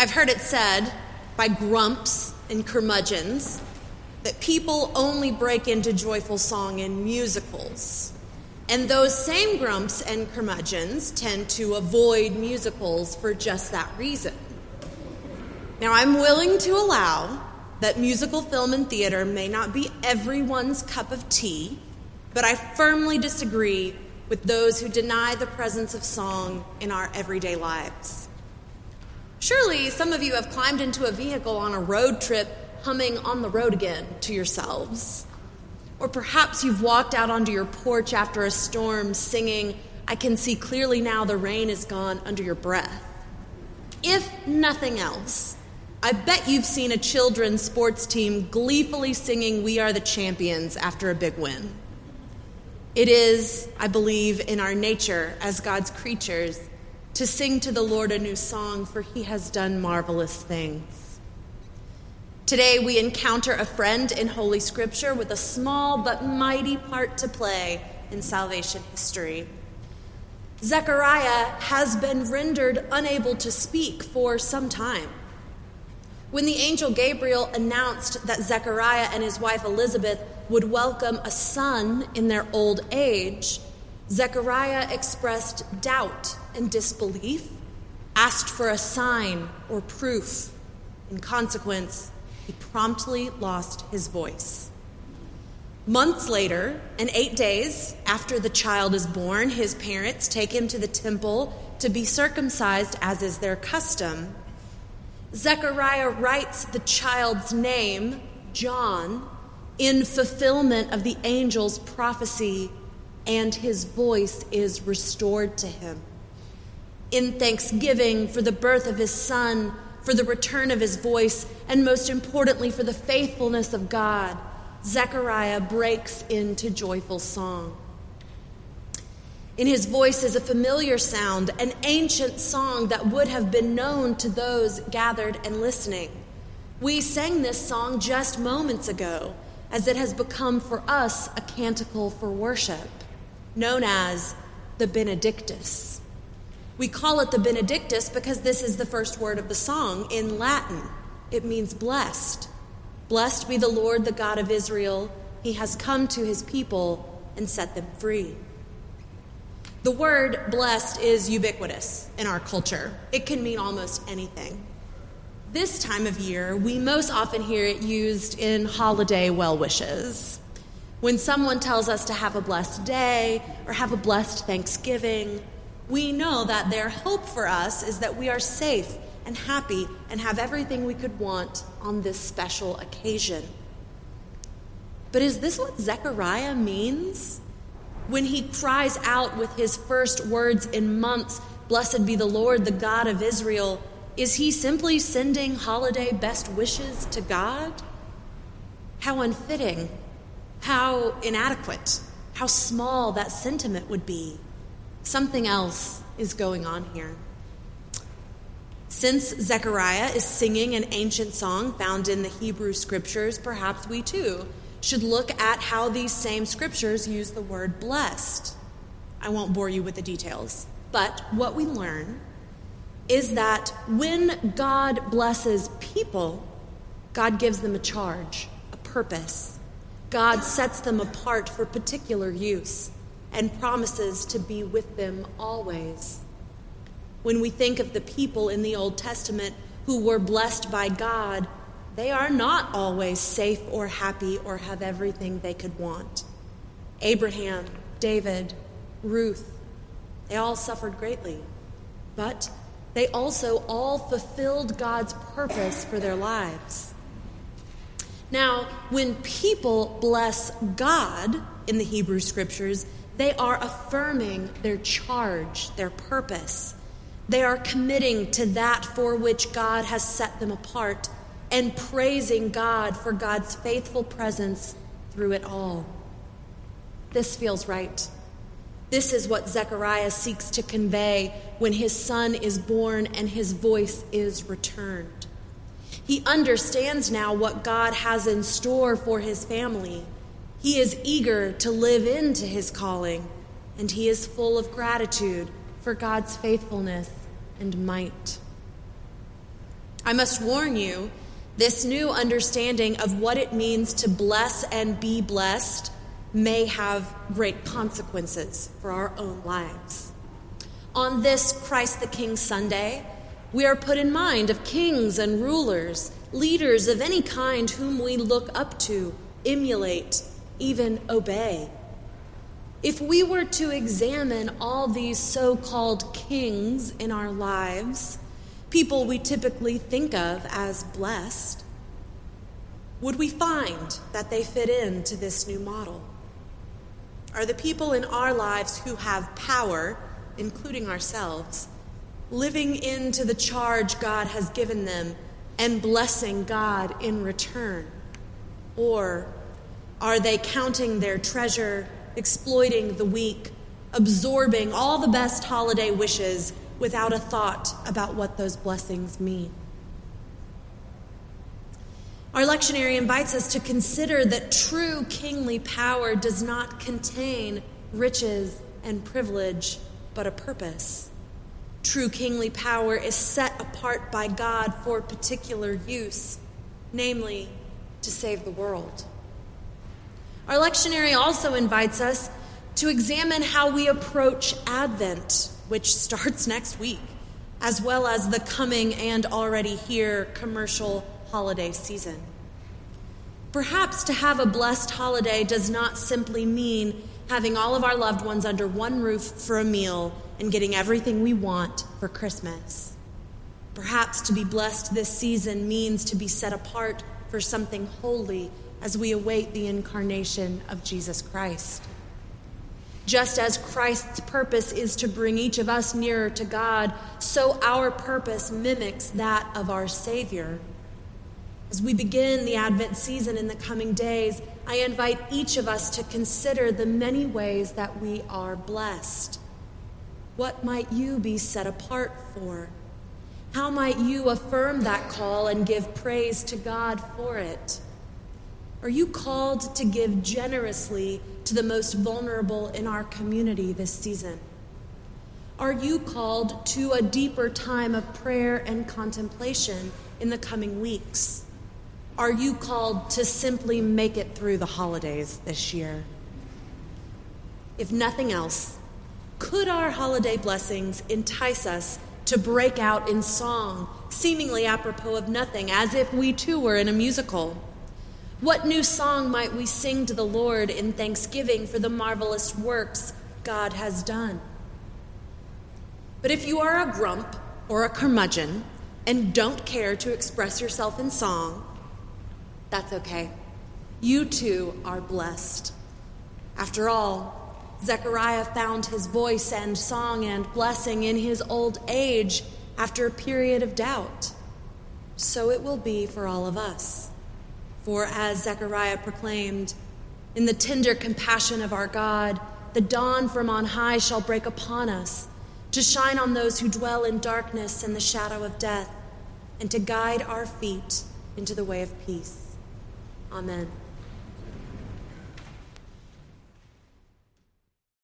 I've heard it said by grumps and curmudgeons that people only break into joyful song in musicals. And those same grumps and curmudgeons tend to avoid musicals for just that reason. Now, I'm willing to allow that musical film and theater may not be everyone's cup of tea, but I firmly disagree with those who deny the presence of song in our everyday lives. Surely some of you have climbed into a vehicle on a road trip humming on the road again to yourselves. Or perhaps you've walked out onto your porch after a storm singing, I can see clearly now the rain is gone under your breath. If nothing else, I bet you've seen a children's sports team gleefully singing, We Are the Champions after a big win. It is, I believe, in our nature as God's creatures to sing to the Lord a new song, for he has done marvelous things. Today, we encounter a friend in Holy Scripture with a small but mighty part to play in salvation history. Zechariah has been rendered unable to speak for some time. When the angel Gabriel announced that Zechariah and his wife Elizabeth would welcome a son in their old age, Zechariah expressed doubt and disbelief, asked for a sign or proof. In consequence, he promptly lost his voice. Months later, and eight days after the child is born, his parents take him to the temple to be circumcised, as is their custom. Zechariah writes the child's name, John, in fulfillment of the angel's prophecy and his voice is restored to him. In thanksgiving for the birth of his son, for the return of his voice, and most importantly, for the faithfulness of God, Zechariah breaks into joyful song. In his voice is a familiar sound, an ancient song that would have been known to those gathered and listening. We sang this song just moments ago, as it has become for us a canticle for worship known as the Benedictus. We call it the Benedictus because this is the first word of the song in Latin. It means blessed. Blessed be the Lord, the God of Israel. He has come to his people and set them free. The word blessed is ubiquitous in our culture, it can mean almost anything. This time of year, we most often hear it used in holiday well wishes. When someone tells us to have a blessed day or have a blessed Thanksgiving, we know that their hope for us is that we are safe and happy and have everything we could want on this special occasion. But is this what Zechariah means? When he cries out with his first words in months, Blessed be the Lord, the God of Israel, is he simply sending holiday best wishes to God? How unfitting how inadequate, how small that sentiment would be. Something else is going on here. Since Zechariah is singing an ancient song found in the Hebrew scriptures, perhaps we too should look at how these same scriptures use the word blessed. I won't bore you with the details, but what we learn is that when God blesses people, God gives them a charge, a purpose. God sets them apart for particular use and promises to be with them always. When we think of the people in the Old Testament who were blessed by God, they are not always safe or happy or have everything they could want. Abraham, David, Ruth, they all suffered greatly, but they also all fulfilled God's purpose for their lives. Now, when people bless God in the Hebrew scriptures, they are affirming their charge, their purpose. They are committing to that for which God has set them apart and praising God for God's faithful presence through it all. This feels right. This is what Zechariah seeks to convey when his son is born and his voice is returned. He understands now what God has in store for his family. He is eager to live into his calling, and he is full of gratitude for God's faithfulness and might. I must warn you, this new understanding of what it means to bless and be blessed may have great consequences for our own lives. On this Christ the King Sunday, we are put in mind of kings and rulers, leaders of any kind whom we look up to, emulate, even obey. If we were to examine all these so called kings in our lives, people we typically think of as blessed, would we find that they fit into this new model? Are the people in our lives who have power, including ourselves, living into the charge God has given them and blessing God in return? Or are they counting their treasure, exploiting the weak, absorbing all the best holiday wishes without a thought about what those blessings mean? Our lectionary invites us to consider that true kingly power does not contain riches and privilege, but a purpose. True kingly power is set apart by God for particular use, namely, to save the world. Our lectionary also invites us to examine how we approach Advent, which starts next week, as well as the coming and already here commercial holiday season. Perhaps to have a blessed holiday does not simply mean having all of our loved ones under one roof for a meal and getting everything we want for Christmas. Perhaps to be blessed this season means to be set apart for something holy as we await the incarnation of Jesus Christ. Just as Christ's purpose is to bring each of us nearer to God, so our purpose mimics that of our Savior. As we begin the Advent season in the coming days, I invite each of us to consider the many ways that we are blessed. What might you be set apart for? How might you affirm that call and give praise to God for it? Are you called to give generously to the most vulnerable in our community this season? Are you called to a deeper time of prayer and contemplation in the coming weeks? Are you called to simply make it through the holidays this year? If nothing else, could our holiday blessings entice us to break out in song, seemingly apropos of nothing, as if we too were in a musical? What new song might we sing to the Lord in thanksgiving for the marvelous works God has done? But if you are a grump or a curmudgeon and don't care to express yourself in song, that's okay. You too are blessed. After all, Zechariah found his voice and song and blessing in his old age after a period of doubt. So it will be for all of us. For as Zechariah proclaimed, in the tender compassion of our God, the dawn from on high shall break upon us, to shine on those who dwell in darkness and the shadow of death, and to guide our feet into the way of peace. Amen.